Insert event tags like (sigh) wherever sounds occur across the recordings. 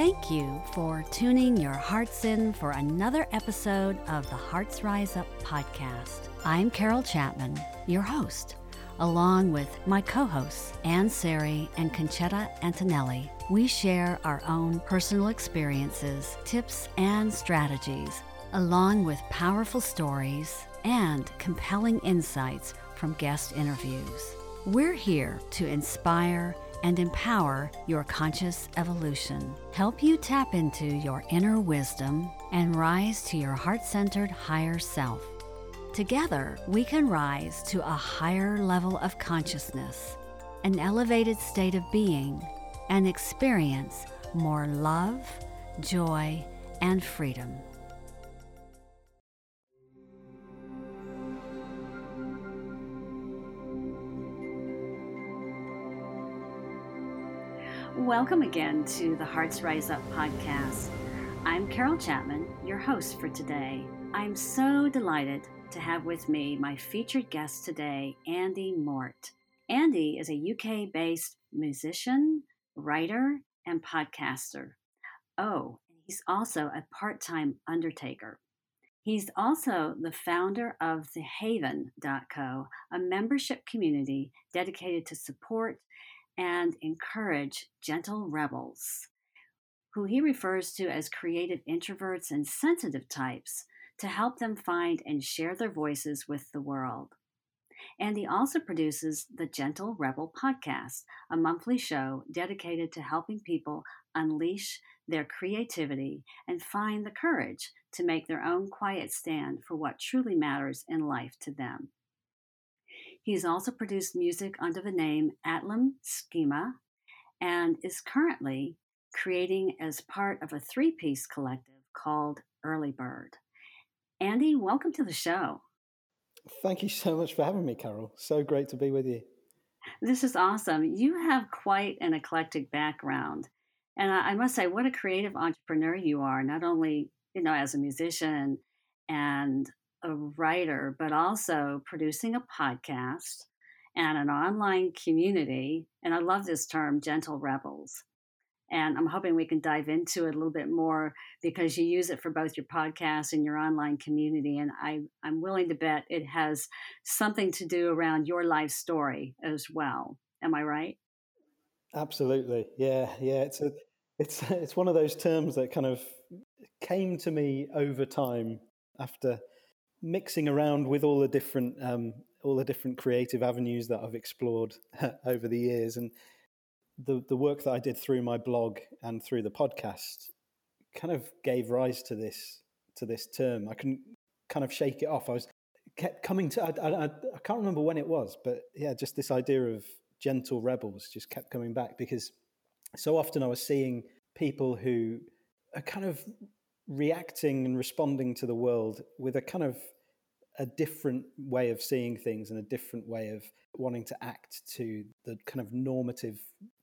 Thank you for tuning your hearts in for another episode of the Hearts Rise Up podcast. I'm Carol Chapman, your host, along with my co hosts, Ann Sari and Conchetta Antonelli. We share our own personal experiences, tips, and strategies, along with powerful stories and compelling insights from guest interviews. We're here to inspire and empower your conscious evolution, help you tap into your inner wisdom, and rise to your heart centered higher self. Together, we can rise to a higher level of consciousness, an elevated state of being, and experience more love, joy, and freedom. Welcome again to the Hearts Rise Up podcast. I'm Carol Chapman, your host for today. I'm so delighted to have with me my featured guest today, Andy Mort. Andy is a UK based musician, writer, and podcaster. Oh, he's also a part time undertaker. He's also the founder of the thehaven.co, a membership community dedicated to support and encourage gentle rebels, who he refers to as creative introverts and sensitive types, to help them find and share their voices with the world. And he also produces the Gentle Rebel podcast, a monthly show dedicated to helping people unleash their creativity and find the courage to make their own quiet stand for what truly matters in life to them. He's also produced music under the name Atlum Schema and is currently creating as part of a three piece collective called Early Bird. Andy, welcome to the show. Thank you so much for having me, Carol. So great to be with you. This is awesome. You have quite an eclectic background. And I must say, what a creative entrepreneur you are, not only, you know, as a musician and a writer, but also producing a podcast and an online community. And I love this term, Gentle Rebels. And I'm hoping we can dive into it a little bit more because you use it for both your podcast and your online community. And I, I'm willing to bet it has something to do around your life story as well. Am I right? Absolutely. Yeah. Yeah. It's a, it's, (laughs) it's one of those terms that kind of came to me over time after mixing around with all the different um, all the different creative avenues that I've explored (laughs) over the years, and the the work that I did through my blog and through the podcast kind of gave rise to this to this term. I couldn't kind of shake it off. I was kept coming to. I, I, I can't remember when it was, but yeah, just this idea of gentle rebels just kept coming back because so often I was seeing people who are kind of reacting and responding to the world with a kind of a different way of seeing things and a different way of wanting to act to the kind of normative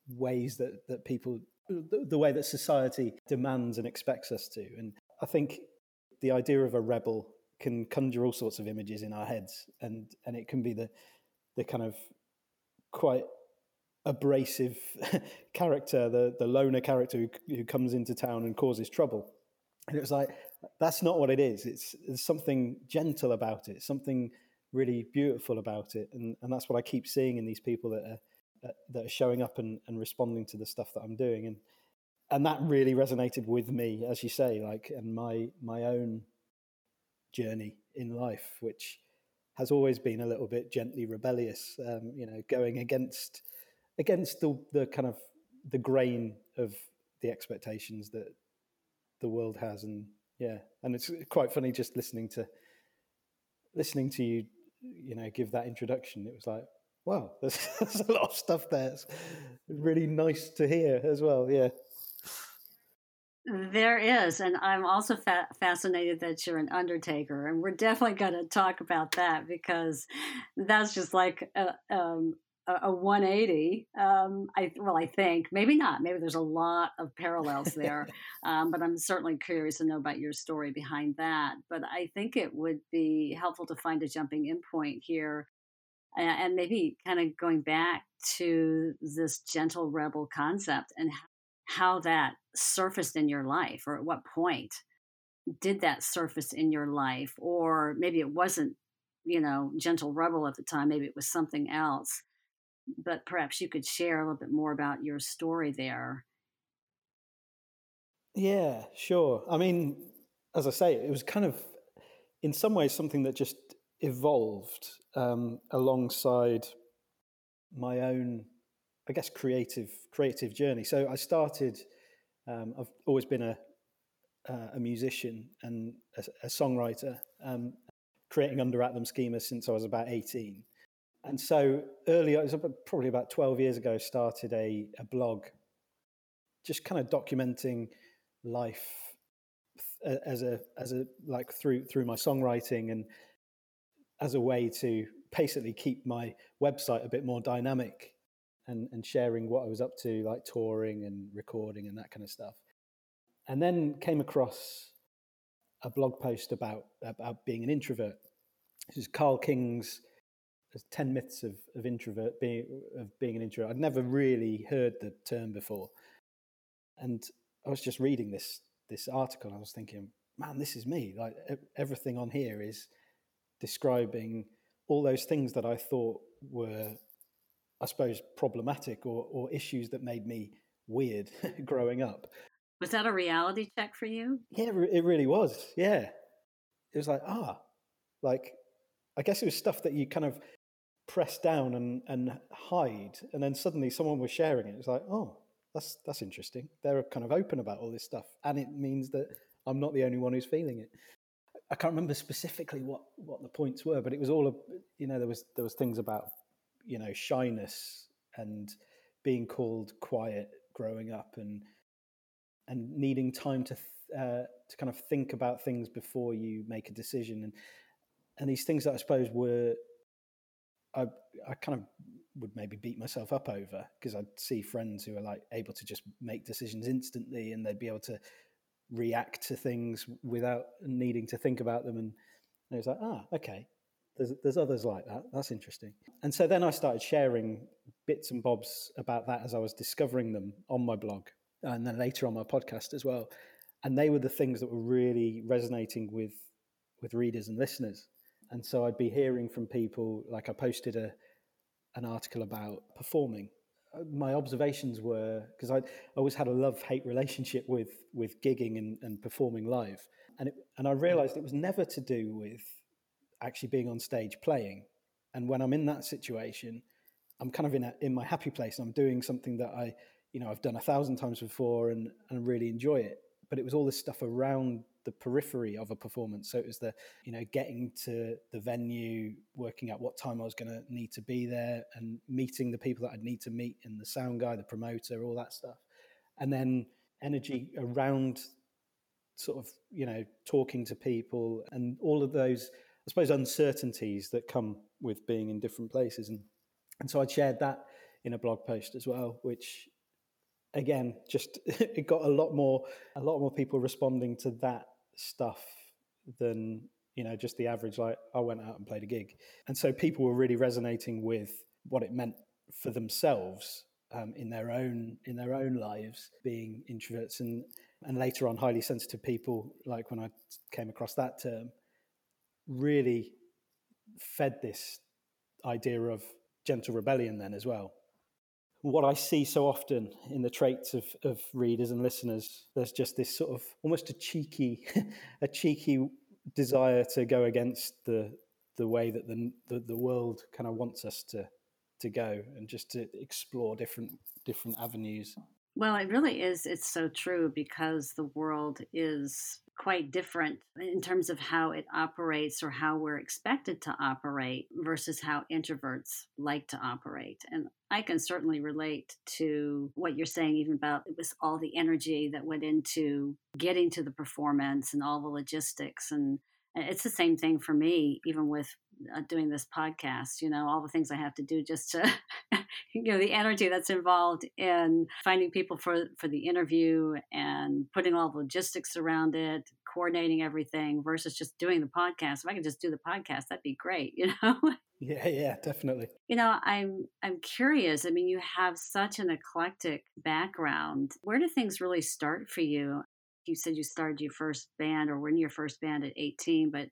ways that, that people the, the way that society demands and expects us to. And i think the idea of a rebel can conjure all sorts of images in our heads and and it can be the the kind of quite abrasive (laughs) character the the loner character who, who comes into town and causes trouble and it was like, that's not what it is. It's there's something gentle about it, something really beautiful about it, and and that's what I keep seeing in these people that are that are showing up and, and responding to the stuff that I'm doing, and and that really resonated with me, as you say, like and my my own journey in life, which has always been a little bit gently rebellious, um, you know, going against against the the kind of the grain of the expectations that the world has, and yeah, and it's quite funny just listening to listening to you, you know, give that introduction. It was like, wow, (laughs) there's, there's a lot of stuff there. It's really nice to hear as well. Yeah. There is, and I'm also fa- fascinated that you're an undertaker, and we're definitely going to talk about that because that's just like a, um, a, 180. Um, I well, I think maybe not. Maybe there's a lot of parallels (laughs) there, um, but I'm certainly curious to know about your story behind that. But I think it would be helpful to find a jumping in point here, and, and maybe kind of going back to this gentle rebel concept and how that surfaced in your life or at what point did that surface in your life or maybe it wasn't you know gentle rebel at the time maybe it was something else but perhaps you could share a little bit more about your story there. Yeah sure. I mean as i say it was kind of in some ways something that just evolved um, alongside my own i guess creative creative journey. So i started um, i've always been a uh, a musician and a, a songwriter, um, creating under Atlum Schema since I was about 18. And so early, it was probably about 12 years ago, I started a, a blog just kind of documenting life as a as a like through through my songwriting and as a way to basically keep my website a bit more dynamic and and sharing what I was up to like touring and recording and that kind of stuff and then came across a blog post about about being an introvert. This is Carl King's "10 Myths of, of Introvert being of being an introvert." I'd never really heard the term before, and I was just reading this this article. I was thinking, man, this is me. Like everything on here is describing all those things that I thought were, I suppose, problematic or, or issues that made me weird (laughs) growing up. Was that a reality check for you? Yeah, it really was. Yeah. It was like, ah, like, I guess it was stuff that you kind of press down and, and hide. And then suddenly someone was sharing it. It's like, oh, that's, that's interesting. They're kind of open about all this stuff. And it means that I'm not the only one who's feeling it. I can't remember specifically what, what the points were, but it was all, a, you know, there was, there was things about, you know, shyness and being called quiet growing up and, and needing time to uh, to kind of think about things before you make a decision and and these things that I suppose were I I kind of would maybe beat myself up over because I'd see friends who are like able to just make decisions instantly and they'd be able to react to things without needing to think about them and, it was like ah okay there's there's others like that that's interesting and so then I started sharing bits and bobs about that as I was discovering them on my blog and then later on my podcast as well. And they were the things that were really resonating with with readers and listeners. And so I'd be hearing from people like I posted a an article about performing. Uh, my observations were because I always had a love hate relationship with with gigging and, and performing live, and it, and I realised it was never to do with actually being on stage playing. And when I'm in that situation, I'm kind of in a, in my happy place. And I'm doing something that I you know I've done a thousand times before and and really enjoy it. But it was all this stuff around the periphery of a performance. So it was the you know getting to the venue, working out what time I was going to need to be there, and meeting the people that I'd need to meet, and the sound guy, the promoter, all that stuff, and then energy mm-hmm. around sort of you know talking to people and all of those I suppose uncertainties that come with being in different places. And and so I shared that in a blog post as well, which again, just (laughs) it got a lot more a lot more people responding to that stuff than you know just the average. Like I went out and played a gig, and so people were really resonating with what it meant for themselves um, in their own in their own lives, being introverts and and later on highly sensitive people. Like when I came across that term, really fed this idea of gentle rebellion then as well what I see so often in the traits of, of readers and listeners, there's just this sort of almost a cheeky, (laughs) a cheeky desire to go against the the way that the, the, the world kind of wants us to to go and just to explore different different avenues. Well, it really is. It's so true because the world is quite different in terms of how it operates or how we're expected to operate versus how introverts like to operate. And I can certainly relate to what you're saying, even about it was all the energy that went into getting to the performance and all the logistics. And it's the same thing for me, even with Uh, doing this podcast, you know, all the things I have to do just to, (laughs) you know, the energy that's involved in finding people for, for the interview and putting all the logistics around it, coordinating everything versus just doing the podcast. If I could just do the podcast, that'd be great, (laughs) you know? Yeah, yeah, definitely. You know, I'm I'm curious. I mean, you have such an eclectic background. Where do things really start for you? You said you started your first band or were in your first band at 18, but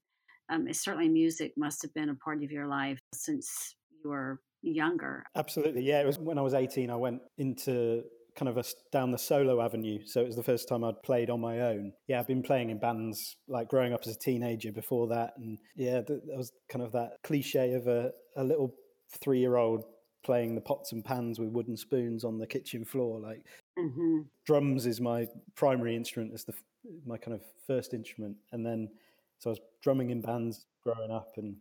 um, certainly music must have been a part of your life since you were younger. Absolutely, yeah. It was when I was 18. I went into kind of a, down the solo avenue. So it was the first time I'd played on my own. Yeah, I've been playing in bands like growing up as a teenager before that. And yeah, that was kind of that cliche of a, a little three year old playing the pots and pans with wooden spoons on the kitchen floor. Like mm-hmm. drums is my primary instrument, as the my kind of first instrument. And then so I was drumming in bands growing up and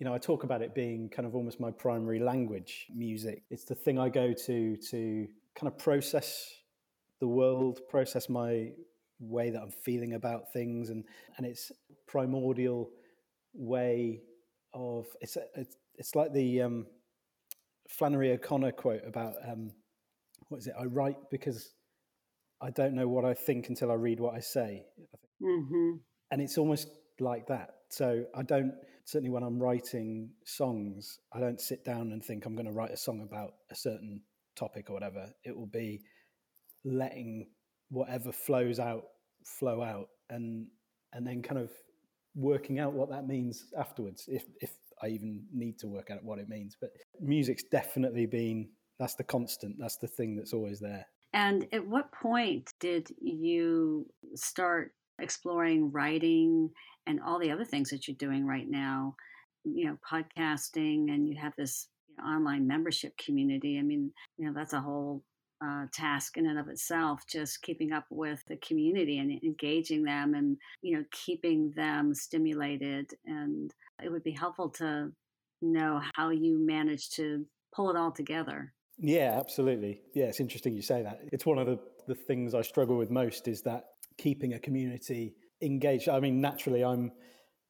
you know, I talk about it being kind of almost my primary language, music. It's the thing I go to to kind of process the world, process my way that I'm feeling about things, and and it's primordial way of it's it's, it's like the um, Flannery O'Connor quote about um, what is it? I write because I don't know what I think until I read what I say, mm-hmm. and it's almost like that. So I don't certainly when I'm writing songs, I don't sit down and think I'm going to write a song about a certain topic or whatever, it will be letting whatever flows out flow out and and then kind of working out what that means afterwards if if I even need to work out what it means. But music's definitely been that's the constant. That's the thing that's always there. And at what point did you start exploring writing and all the other things that you're doing right now you know podcasting and you have this online membership community. I mean, you know, that's a whole uh, task in and of itself, just keeping up with the community and engaging them and, you know, keeping them stimulated. And it would be helpful to know how you manage to pull it all together. Yeah, absolutely. Yeah, it's interesting you say that. It's one of the, the things I struggle with most is that keeping a community engaged. I mean, naturally, I'm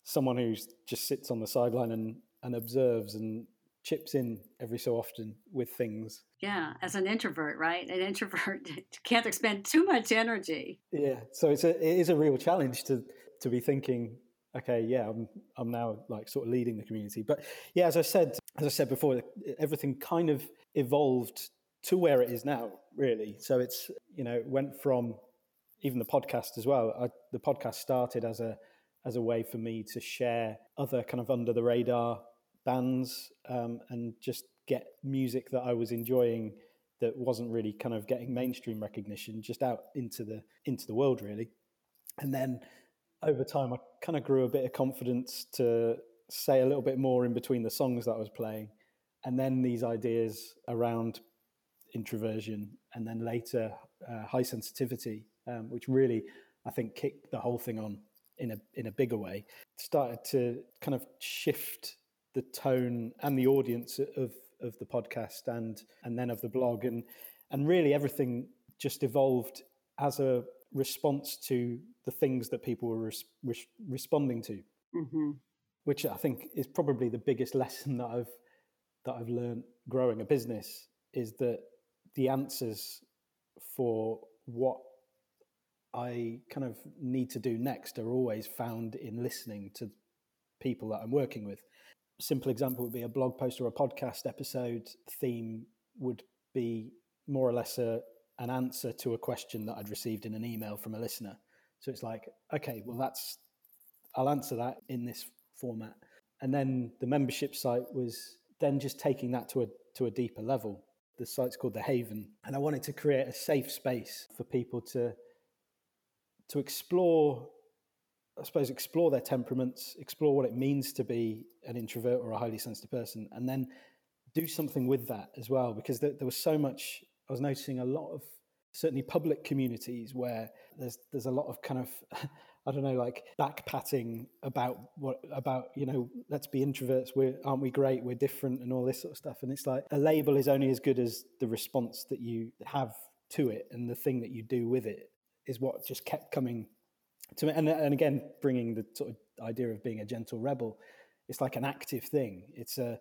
someone who just sits on the sideline and, and observes and chips in every so often with things. Yeah, as an introvert, right? An introvert (laughs) can't expend too much energy. Yeah, so it's a it is a real challenge to to be thinking, okay, yeah, I'm I'm now like sort of leading the community. But yeah, as I said, as I said before, everything kind of evolved to where it is now, really. So it's you know it went from even the podcast as well. I, the podcast started as a as a way for me to share other kind of under the radar bands um, and just get music that I was enjoying that wasn't really kind of getting mainstream recognition just out into the into the world really and then over time I kind of grew a bit of confidence to say a little bit more in between the songs that I was playing and then these ideas around introversion and then later uh, high sensitivity um, which really I think kicked the whole thing on in a in a bigger way. Started to kind of shift the tone and the audience of of the podcast and and then of the blog. And and really everything just evolved as a response to the things that people were res- res- responding to. Mm-hmm. which i think is probably the biggest (laughs) lesson that i've that i've learned growing a business is that the answers for what i kind of need to do next are always found in listening to people that i'm working with simple example would be a blog post or a podcast episode theme would be more or less a, an answer to a question that I'd received in an email from a listener. So it's like, okay, well, that's, I'll answer that in this format. And then the membership site was then just taking that to a, to a deeper level. The site's called The Haven. And I wanted to create a safe space for people to, to explore I suppose, explore their temperaments, explore what it means to be an introvert or a highly sensitive person, and then do something with that as well. Because there, there was so much, I was noticing a lot of certainly public communities where there's there's a lot of kind of (laughs) I don't know like back patting about what about you know let's be introverts we're aren't we great we're different and all this sort of stuff and it's like a label is only as good as the response that you have to it and the thing that you do with it is what just kept coming to me, and, and again, bringing the sort of idea of being a gentle rebel, it's like an active thing. It's a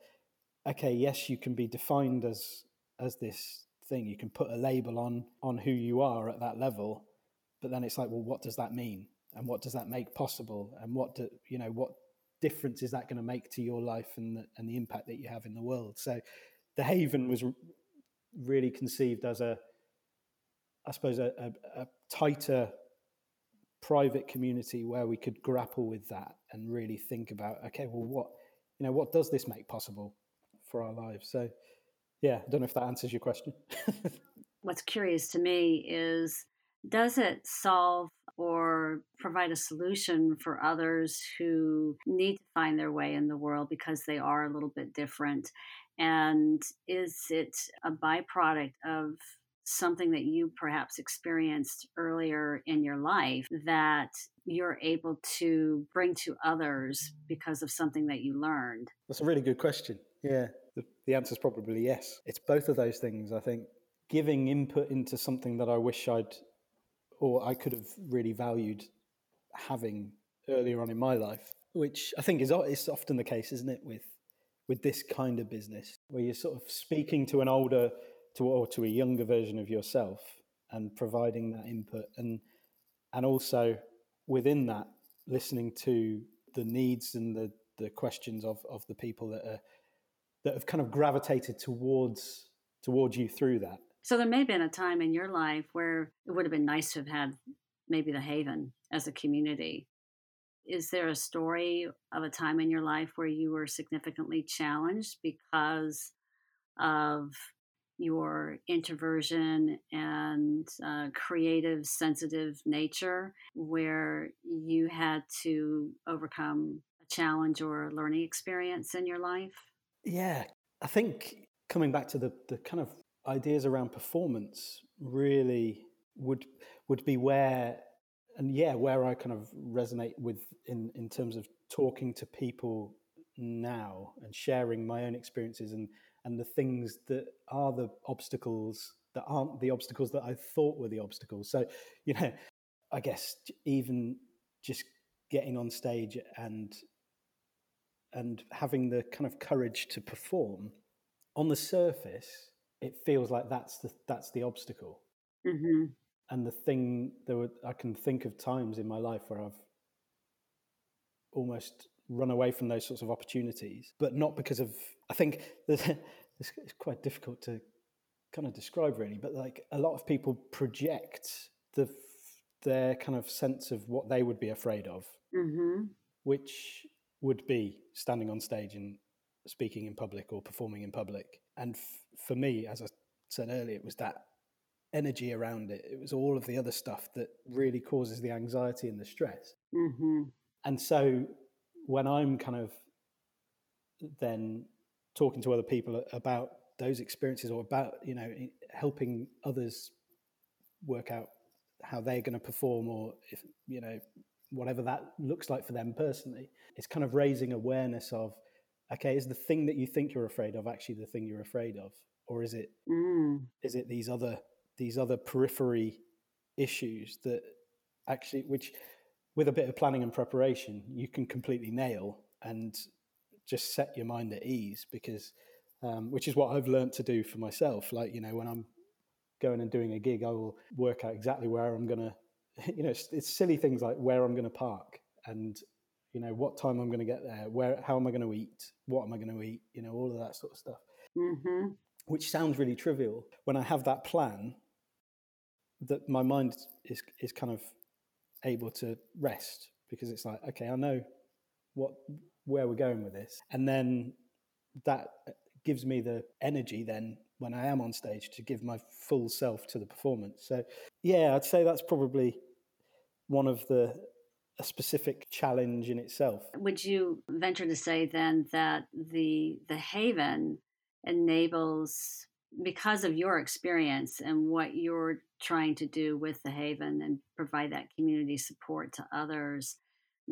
okay, yes, you can be defined as as this thing. You can put a label on on who you are at that level, but then it's like, well, what does that mean, and what does that make possible, and what do you know what difference is that going to make to your life and the, and the impact that you have in the world? So, the Haven was really conceived as a, I suppose, a, a, a tighter private community where we could grapple with that and really think about, okay, well, what you know, what does this make possible for our lives? So, yeah, I don't know if that answers your question. (laughs) What's curious to me is does it solve or provide a solution for others who need to find their way in the world because they are a little bit different? And is it a byproduct of something that you perhaps experienced earlier in your life that you're able to bring to others because of something that you learned? That's a really good question. Yeah, the, the answer is probably yes. It's both of those things, I think. Giving input into something that I wish I'd or I could have really valued having earlier on in my life, which I think is is often the case, isn't it, with with this kind of business, where you're sort of speaking to an older to or to a younger version of yourself and providing that input, and and also within that, listening to the needs and the the questions of of the people that are that have kind of gravitated towards towards you through that so there may have been a time in your life where it would have been nice to have had maybe the Haven as a community. Is there a story of a time in your life where you were significantly challenged because of your introversion and uh, creative, sensitive nature, where you had to overcome a challenge or a learning experience in your life? Yeah, I think coming back to the, the kind of ideas around performance really would would be where and yeah where i kind of resonate with in in terms of talking to people now and sharing my own experiences and and the things that are the obstacles that aren't the obstacles that i thought were the obstacles so you know i guess even just getting on stage and and having the kind of courage to perform on the surface it feels like that's the that's the obstacle. Mm-hmm. And the thing there were, I can think of times in my life where I've almost run away from those sorts of opportunities, but not because of. I think (laughs) it's quite difficult to kind of describe really, but like a lot of people project the their kind of sense of what they would be afraid of, mm-hmm. which would be standing on stage and speaking in public or performing in public. And f- for me, as I said earlier, it was that energy around it. It was all of the other stuff that really causes the anxiety and the stress. Mm-hmm. And so when I'm kind of then talking to other people about those experiences or about, you know, helping others work out how they're going to perform or if, you know, whatever that looks like for them personally, it's kind of raising awareness of okay, is the thing that you think you're afraid of actually the thing you're afraid of, or is it mm. is it these other these other periphery issues that actually which with a bit of planning and preparation you can completely nail and just set your mind at ease because um, which is what I've learned to do for myself. Like you know when I'm going and doing a gig, I will work out exactly where I'm gonna. (laughs) You know, it's, it's silly things like where I'm going to park and you know what time i'm going to get there where how am i going to eat what am i going to eat you know all of that sort of stuff mm-hmm. which sounds really trivial when i have that plan that my mind is is kind of able to rest because it's like okay i know what where we're going with this and then that gives me the energy then when i am on stage to give my full self to the performance so yeah i'd say that's probably one of the a specific challenge in itself. Would you venture to say then that the the haven enables because of your experience and what you're trying to do with the haven and provide that community support to others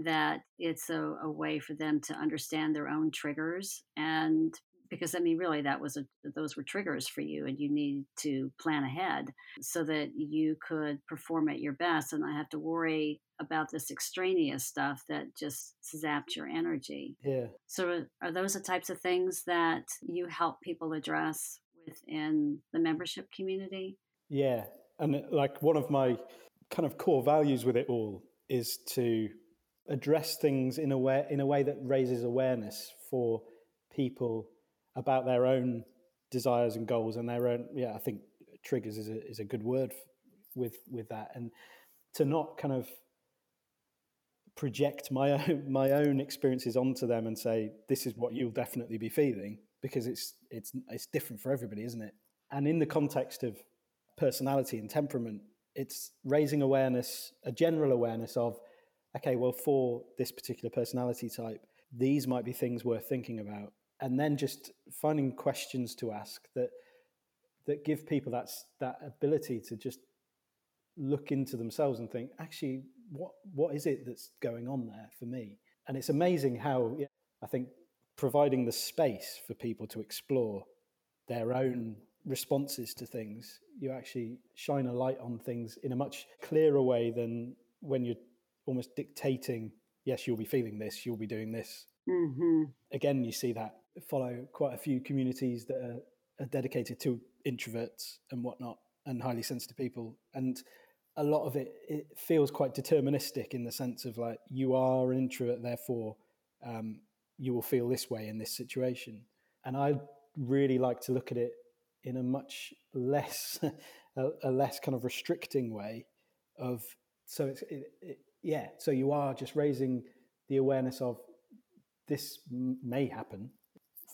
that it's a, a way for them to understand their own triggers and because I mean, really, that was a those were triggers for you, and you need to plan ahead so that you could perform at your best and not have to worry about this extraneous stuff that just zapped your energy. Yeah. So, are those the types of things that you help people address within the membership community? Yeah, and like one of my kind of core values with it all is to address things in a way in a way that raises awareness for people about their own desires and goals and their own yeah i think triggers is a, is a good word with with that. And to not kind of project my own (laughs) my own experiences onto them and say this is what you'll definitely be feeling because it's it's it's different for everybody isn't it? And in the context of personality and temperament it's raising awareness a general awareness of okay well for this particular personality type these might be things worth thinking about. And then just finding questions to ask that that give people that that ability to just look into themselves and think actually what what is it that's going on there for me? And it's amazing how i think providing the space for people to explore their own responses to things you actually shine a light on things in a much clearer way than when you're almost dictating yes you'll be feeling this you'll be doing this mm-hmm. again you see that follow quite a few communities that are, are dedicated to introverts and whatnot and highly sensitive people and a lot of it it feels quite deterministic in the sense of like you are an introvert therefore um, you will feel this way in this situation and i really like to look at it in a much less (laughs) a, a, less kind of restricting way of so it's it, it, yeah so you are just raising the awareness of this may happen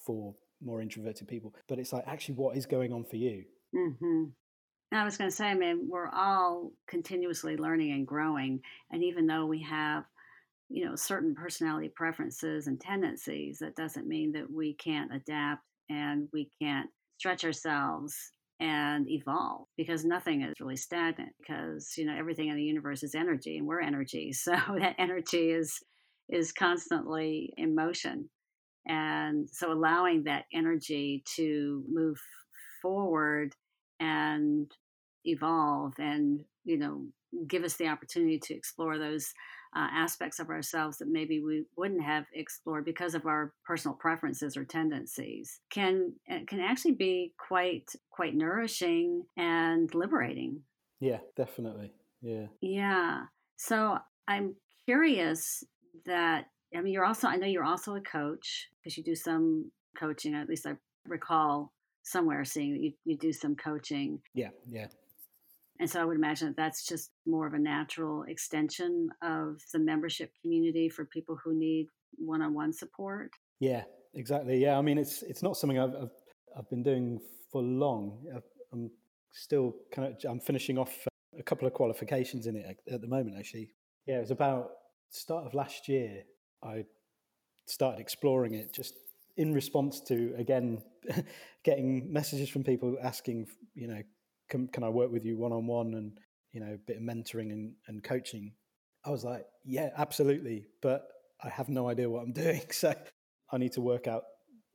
for more introverted people. But it's like, actually, what is going on for you? Mm-hmm. I was going to say, I mean, we're all continuously learning and growing. And even though we have, you know, certain personality preferences and tendencies, that doesn't mean that we can't adapt and we can't stretch ourselves and evolve because nothing is really stagnant because you know everything in the universe is energy and we're energy. (laughs) So that energy is is constantly in motion. And so allowing that energy to move forward and evolve and, you know, give us the opportunity to explore those uh, aspects of ourselves that maybe we wouldn't have explored because of our personal preferences or tendencies can uh, can actually be quite quite nourishing and liberating yeah definitely yeah yeah so i'm curious that I mean, you're also, I know you're also a coach because you do some coaching. At least I recall somewhere seeing that you, you do some coaching. Yeah, yeah. And so I would imagine that that's just more of a natural extension of the membership community for people who need one-on-one support. Yeah, exactly. Yeah, I mean, it's it's not something I've I've, I've been doing for long. I'm still kind of I'm finishing off uh, a couple of qualifications in it at the moment. Actually, yeah, it was about start of last year. I started exploring it just in response to again (laughs) getting messages from people asking, you know, can, can I work with you one on one and you know a bit of mentoring and, and coaching. I was like, yeah, absolutely, but I have no idea what I'm (laughs) doing, so I need to work out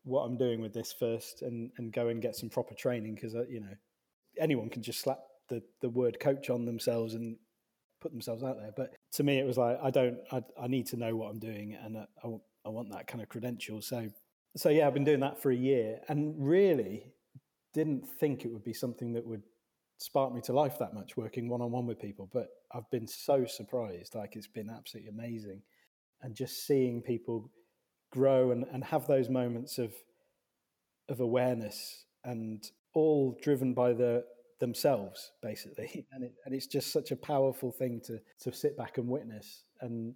what I'm doing with this first and and go and get some proper training because uh, you know anyone can just slap the the word coach on themselves and put themselves out there. But to me, it was like I don't, I, I need to know what I'm doing, and I, I want that kind of credential. So, so yeah, I've been doing that for a year, and really didn't think it would be something that would spark me to life that much working one on one with people. But I've been so surprised, like it's been absolutely amazing, and just seeing people grow and, and have those moments of of awareness and all driven by the themselves basically (laughs) and, it, and it's just such a powerful thing to to sit back and witness and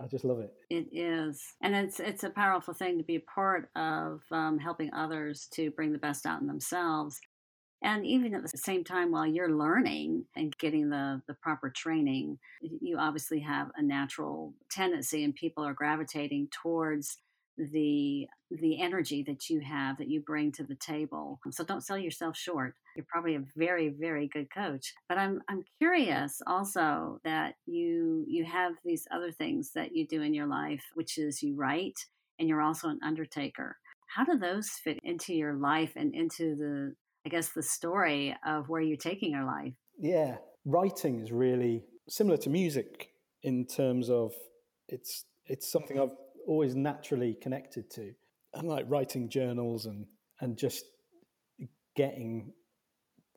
I just love it. It is, and it's it's a powerful thing to be a part of um, helping others to bring the best out in themselves, and even at the same time while you're learning and getting the the proper training, you obviously have a natural tendency, and people are gravitating towards the the energy that you have that you bring to the table. So don't sell yourself short. You're probably a very very good coach. But I'm I'm curious also that you you have these other things that you do in your life, which is you write and you're also an undertaker. How do those fit into your life and into the I guess the story of where you're taking your life? Yeah, writing is really similar to music in terms of it's it's something I've always naturally connected to. And like writing journals and and just getting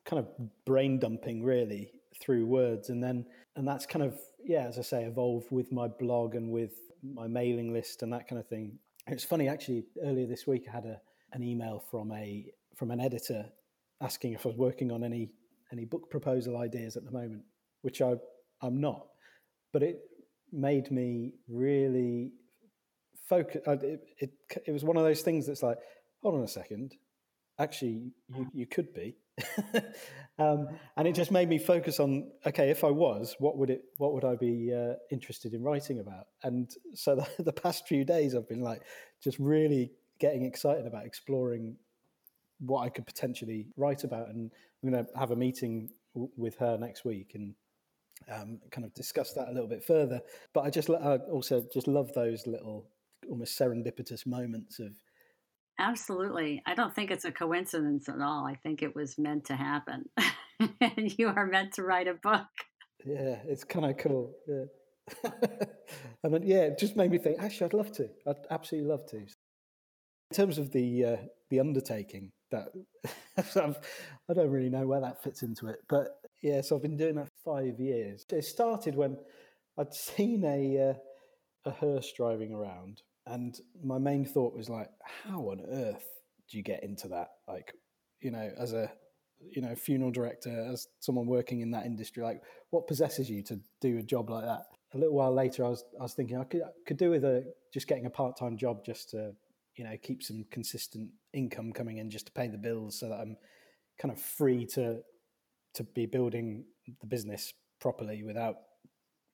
kind of brain dumping really through words and then and that's kind of yeah as i say evolved with my blog and with my mailing list and that kind of thing it's funny actually earlier this week i had a an email from a from an editor asking if i was working on any any book proposal ideas at the moment which i i'm not. But it made me really focus it, it, it was one of those things that's like hold on a second. Actually you, you could be. (laughs) Um, and it just made me focus on okay if i was what would it what would i be uh, interested in writing about? And so (laughs) the, the, past few days i've been like just really getting excited about exploring what i could potentially write about and i'm going to have a meeting w- with her next week and um, kind of discuss that a little bit further but i just I also just love those little almost serendipitous moments of Absolutely. I don't think it's a coincidence at all. I think it was meant to happen. (laughs) and you are meant to write a book. Yeah, it's kind of cool. Yeah. (laughs) I mean, yeah, it just made me think, actually, I'd love to. I'd absolutely love to. In terms of the uh, the undertaking, that (laughs) I don't really know where that fits into it. But yeah, so I've been doing that five years. It started when I'd (laughs) seen a, uh, a hearse driving around and my main thought was like, how on earth do you get into that? Like, you know, as a you know funeral director, as someone working in that industry, like, what possesses you to do a job like that? A little while later, I was I was thinking I could could do with a just getting a part time job just to you know keep some consistent income coming in just to pay the bills, so that I'm kind of free to to be building the business properly without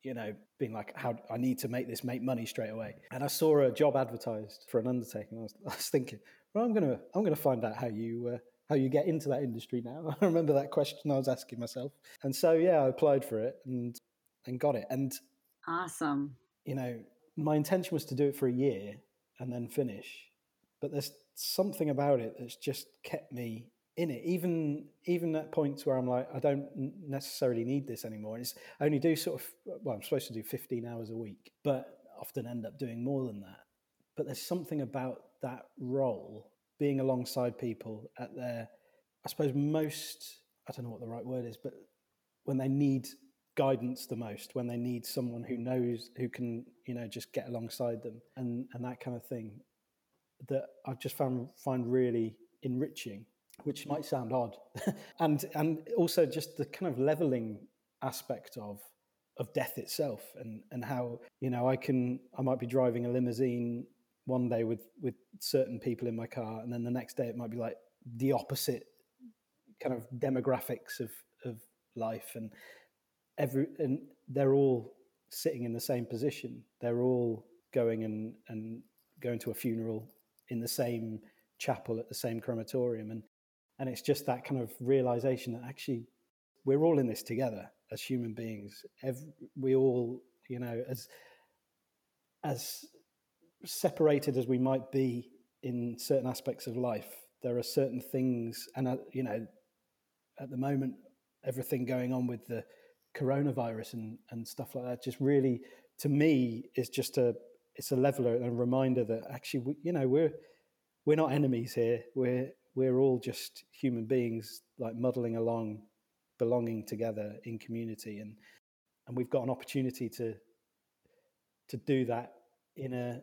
you know, being like, how I need to make this make money straight away. And I saw a job advertised for an undertaking. I was, I was thinking, well, I'm gonna I'm gonna find out how you uh, how you get into that industry now. (laughs) I remember that question I was asking myself, and so yeah, I applied for it and and got it. And awesome. You know, my intention was to do it for a year and then finish, but there's something about it that's just kept me in it. Even even at points where i'm like i don't necessarily need this anymore. It's i only do sort of well i'm supposed to do 15 hours a week but often end up doing more than that. But there's something about that role being alongside people at their i suppose most i don't know what the right word is but when they need guidance the most when they need someone who knows who can you know just get alongside them and and that kind of thing that i've just found find really enriching which might sound odd, (laughs) and and also just the kind of leveling aspect of of death itself, and and how you know I can I might be driving a limousine one day with with certain people in my car, and then the next day it might be like the opposite kind of demographics of of life, and every and they're all sitting in the same position. They're all going and and going to a funeral in the same chapel at the same crematorium and and it's just that kind of realization that actually we're all in this together as human beings. Every, we all, you know, as as separated as we might be in certain aspects of life, there are certain things, and uh, you know, at the moment, everything going on with the coronavirus and and stuff like that, just really, to me, is just a it's a leveler and a reminder that actually, we, you know, we're we're not enemies here. We're we're all just human beings like muddling along belonging together in community and and we've got an opportunity to to do that in a,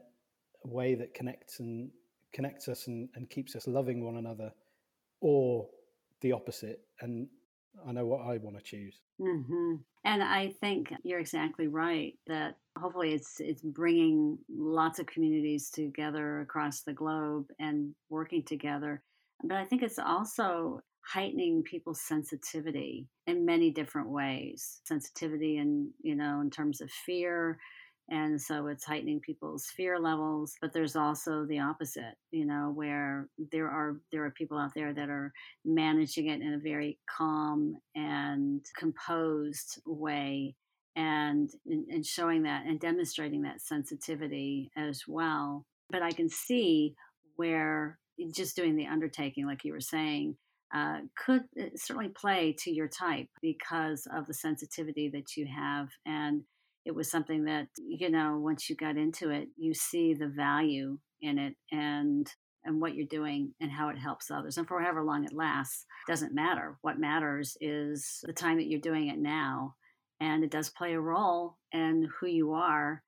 way that connects and connects us and, and keeps us loving one another or the opposite and i know what i want to choose mm-hmm. and i think you're exactly right that hopefully it's it's bringing lots of communities together across the globe and working together but I think it's also heightening people's sensitivity in many different ways. Sensitivity and, you know, in terms of fear. And so it's heightening people's fear levels, but there's also the opposite, you know, where there are there are people out there that are managing it in a very calm and composed way and and showing that and demonstrating that sensitivity as well. But I can see where just doing the undertaking, like you were saying, uh, could uh, certainly play to your type because of the sensitivity that you have. And it was something that, you know, once you got into it, you see the value in it. And and what you're doing and how it helps others. And for however long it lasts, doesn't matter. What matters is the time that you're doing it now. And it does play a role in who you are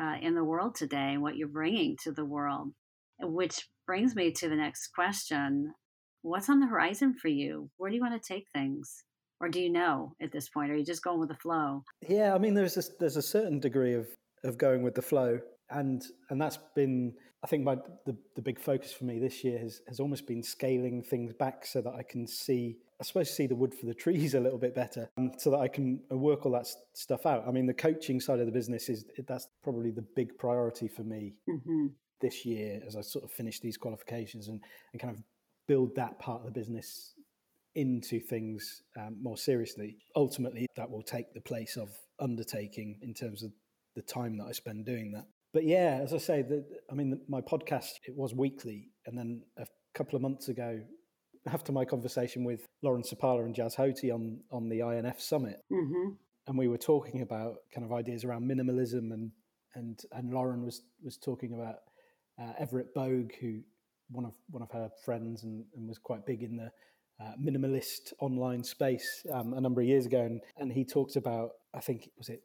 uh, in the world today and what you're bringing to the world. Which brings me to the next question What's on the horizon for you? Where do you want to take things? Or do you know at this point? Are you just going with the flow? Yeah, I mean, there's a, there's a certain degree of, of going with the flow and and that's been I think my the, the big focus for me this year has, has almost been scaling things back so that I can see I suppose see the wood for the trees a little bit better um, so that I can work all that stuff out. I mean the coaching side of the business is that's probably the big priority for me mm-hmm. this year as I sort of finish these qualifications and, and kind of build that part of the business into things um, more seriously. Ultimately, that will take the place of undertaking in terms of the time that I spend doing that but yeah, as I say, the, I mean, my podcast it was weekly, and then a couple of months ago, after my conversation with Lauren Sapala and Jazz Hoti on on the INF summit, mm-hmm. and we were talking about kind of ideas around minimalism, and and and Lauren was was talking about uh, Everett Bogue, who one of one of her friends, and, and was quite big in the uh, minimalist online space um, a number of years ago, and and he talked about I think was it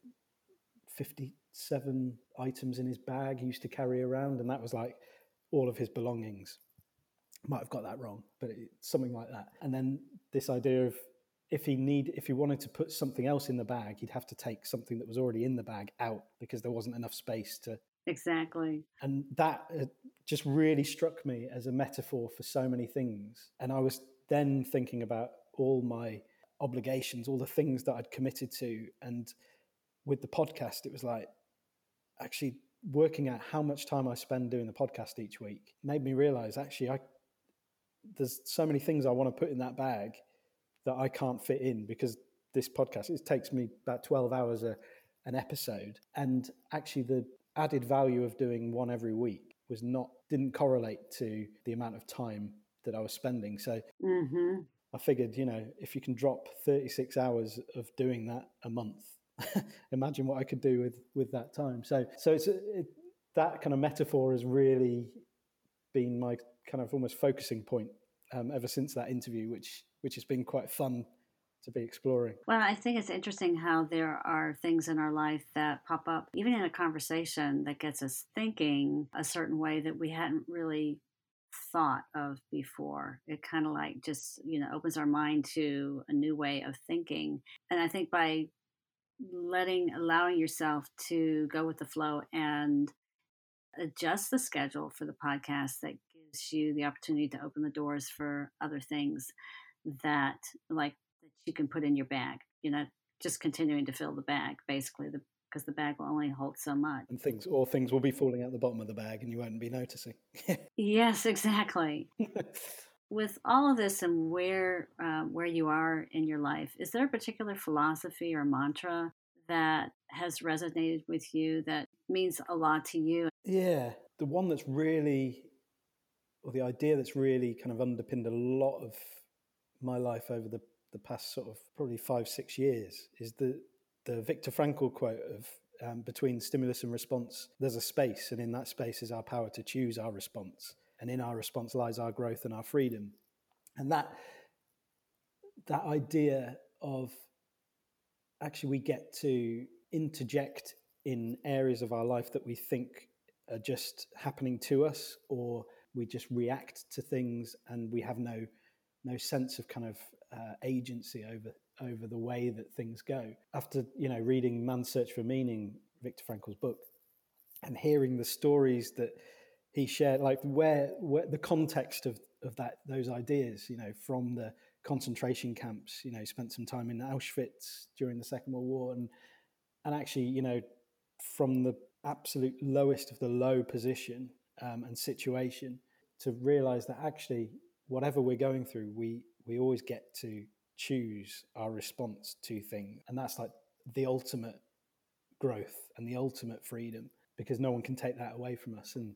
57 items in his bag he used to carry around, and that was like all of his belongings. Might have got that wrong, but it's something like that. And then this idea of if he need if he wanted to put something else in the bag, he'd have to take something that was already in the bag out because there wasn't enough space to exactly. And that uh, just really struck me as a metaphor for so many things. And I was then thinking about all my obligations, all the things that I'd committed to, and with the podcast, it was like actually working out how much time I spend doing the podcast each week made me realize actually I there's so many things I want to put in that bag that I can't fit in because this podcast it takes me about 12 hours a, an episode and actually the added value of doing one every week was not didn't correlate to the amount of time that I was spending so mm-hmm. I figured you know if you can drop 36 hours of doing that a month (laughs) imagine what I could do with with that time. So so it's it, that kind of metaphor has really been my kind of almost focusing point um, ever since that interview, which which has been quite fun to be exploring. Well, I think it's interesting how there are things in our life that pop up, even in a conversation, that gets us thinking a certain way that we hadn't really thought of before. It kind of like just, you know, opens our mind to a new way of thinking. And I think by letting allowing yourself to go with the flow and adjust the schedule for the podcast that gives you the opportunity to open the doors for other things that like that you can put in your bag you know just continuing to fill the bag basically the because the bag will only hold so much. And things or things will be falling out the bottom of the bag and you won't be noticing. (laughs) Yes exactly. (laughs) With all of this and where uh, where you are in your life, is there a particular philosophy or mantra that has resonated with you that means a lot to you? Yeah, the one that's really, or the idea that's really kind of underpinned a lot of my life over the the past sort of probably five six years is the the Viktor Frankl quote of um, between stimulus and response, there's a space, and in that space is our power to choose our response and in our response lies our growth and our freedom. And that that idea of actually we get to interject in areas of our life that we think are just happening to us or we just react to things and we have no no sense of kind of uh, agency over over the way that things go. After you know reading man's search for meaning Viktor Frankl's book and hearing the stories that he shared like where, where the context of of that those ideas you know from the concentration camps you know spent some time in auschwitz during the second world war and and actually you know from the absolute lowest of the low position um, and situation to realize that actually whatever we're going through we we always get to choose our response to things. And that's like the ultimate growth and the ultimate freedom because no one can take that away from us. And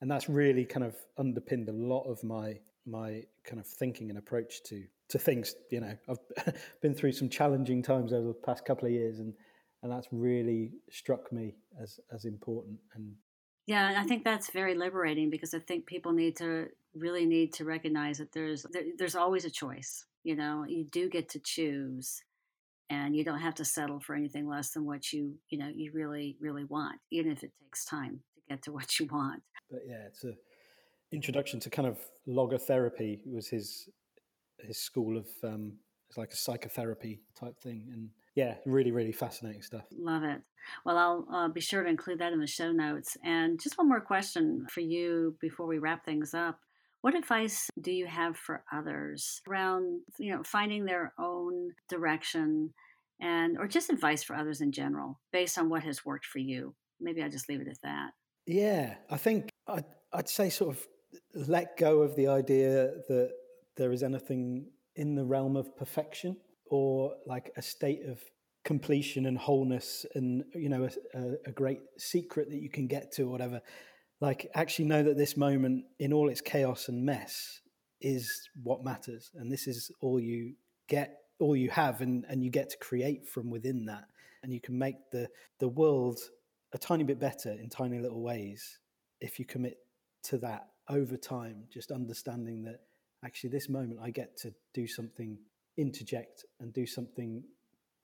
and that's really kind of underpinned a lot of my my kind of thinking and approach to to things you know. I've (laughs) been through some challenging times over the past couple of years and and that's really struck me as as important and Yeah, I think that's very liberating because I think people need to really need to recognize that there's there, there's always a choice. You know, you do get to choose, and you don't have to settle for anything less than what you you know you really really want, even if it takes time to get to (laughs) what you want. But yeah, it's a introduction to kind of logotherapy was his his school of um, it's like a psychotherapy type thing, and yeah, really really fascinating stuff. Love it. Well, I'll uh, be sure to include that in the show notes. And just one more question for you before we wrap things up. What advice do you have for others around, you know, finding their own direction and or just advice for others in general based on what has worked for you? Maybe I'll just leave it at that. Yeah, I think I'd, I'd say sort of let go of the idea that there is anything in the realm of perfection or like a state of completion and wholeness and you know a, a, great secret that you can get to or whatever. Like actually know that this moment in all its chaos and mess is what matters. And this is all you get all you have and and you get to create from within that. And you can make the the world a tiny bit better in tiny little ways if you commit to that over time just understanding that actually this moment i get to do something interject and do something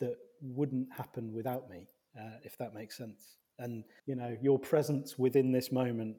that wouldn't happen without me, uh, if that makes sense. And, you know, your presence within this moment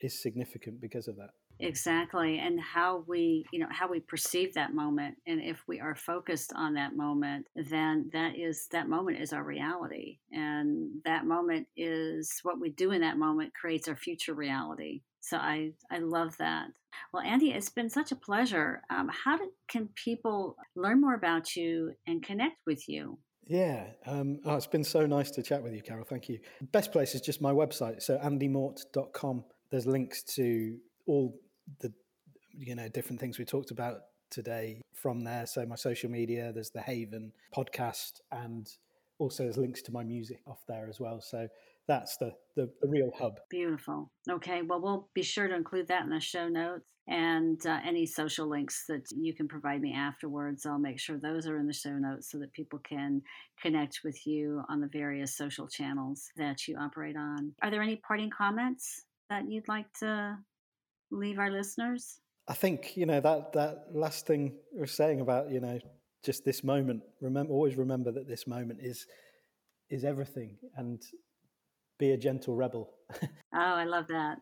is significant because of that. Exactly. And how we, you know, how we perceive that moment. And if we are focused on that moment, then that is, that moment is our reality. And that moment is what we do in that moment creates our future reality. So I, I love that. Well, Andy, it's been such a pleasure. Um, how do, can people learn more about you and connect with you? Yeah, um, oh, it's been so nice to chat with you, Carol. Thank you. Best place is just my website, so andymort.com. There's links to all the you know different things we talked about today from there. So my social media, there's the Haven podcast, and also there's links to my music off there as well. So that's the, the, the real hub. Beautiful. Okay, well, we'll be sure to include that in the show notes and uh, any social links that you can provide me afterwards. I'll make sure those are in the show notes so that people can connect with you on the various social channels that you operate on. Are there any parting comments that you'd like to leave our listeners? I think you know that that last thing we're saying about you know just this moment. Remember, always remember that this moment is is everything, and be a gentle rebel. (laughs) oh, I love that.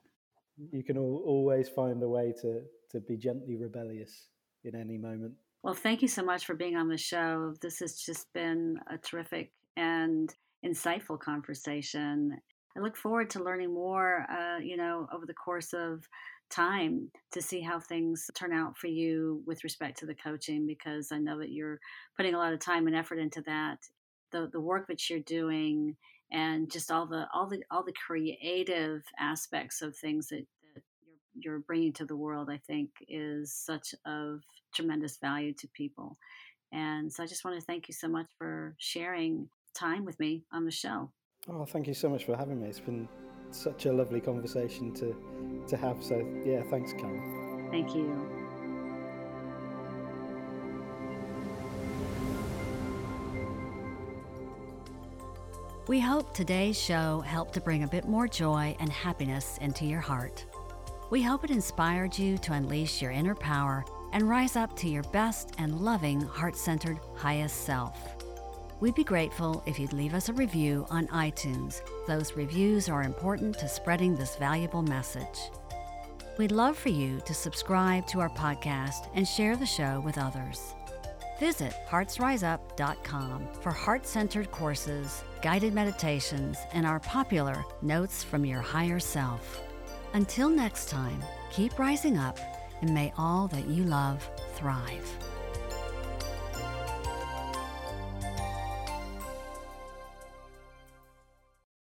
You can al- always find a way to to be gently rebellious in any moment. Well, thank you so much for being on the show. This has just been a terrific and insightful conversation. I look forward to learning more, uh, you know, over the course of time to see how things turn out for you with respect to the coaching because I know that you're putting a lot of time and effort into that. The the work that you're doing and just all the all the all the creative aspects of things that, that you're, you're bringing to the world i think is such of tremendous value to people. And so i just want to thank you so much for sharing time with me on the show. Oh thank you so much for having me. It's been such a lovely conversation to to have so yeah thanks karen thank you We hope today's show helped to bring a bit more joy and happiness into your heart. We hope it inspired you to unleash your inner power and rise up to your best and loving, heart centered, highest self. We'd be grateful if you'd leave us a review on iTunes. Those reviews are important to spreading this valuable message. We'd love for you to subscribe to our podcast and share the show with others. Visit heartsriseup.com for heart centered courses, guided meditations, and our popular Notes from Your Higher Self. Until next time, keep rising up and may all that you love thrive.